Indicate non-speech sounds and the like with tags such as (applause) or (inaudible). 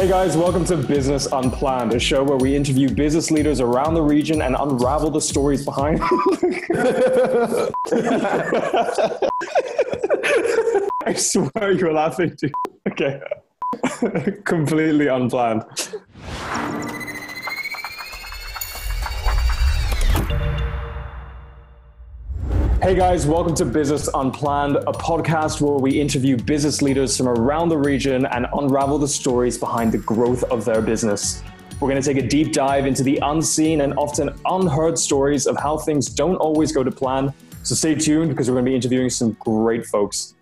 Hey guys, welcome to Business Unplanned, a show where we interview business leaders around the region and unravel the stories behind. (laughs) I swear you're laughing too. Okay. (laughs) Completely unplanned. Hey guys, welcome to Business Unplanned, a podcast where we interview business leaders from around the region and unravel the stories behind the growth of their business. We're going to take a deep dive into the unseen and often unheard stories of how things don't always go to plan. So stay tuned because we're going to be interviewing some great folks.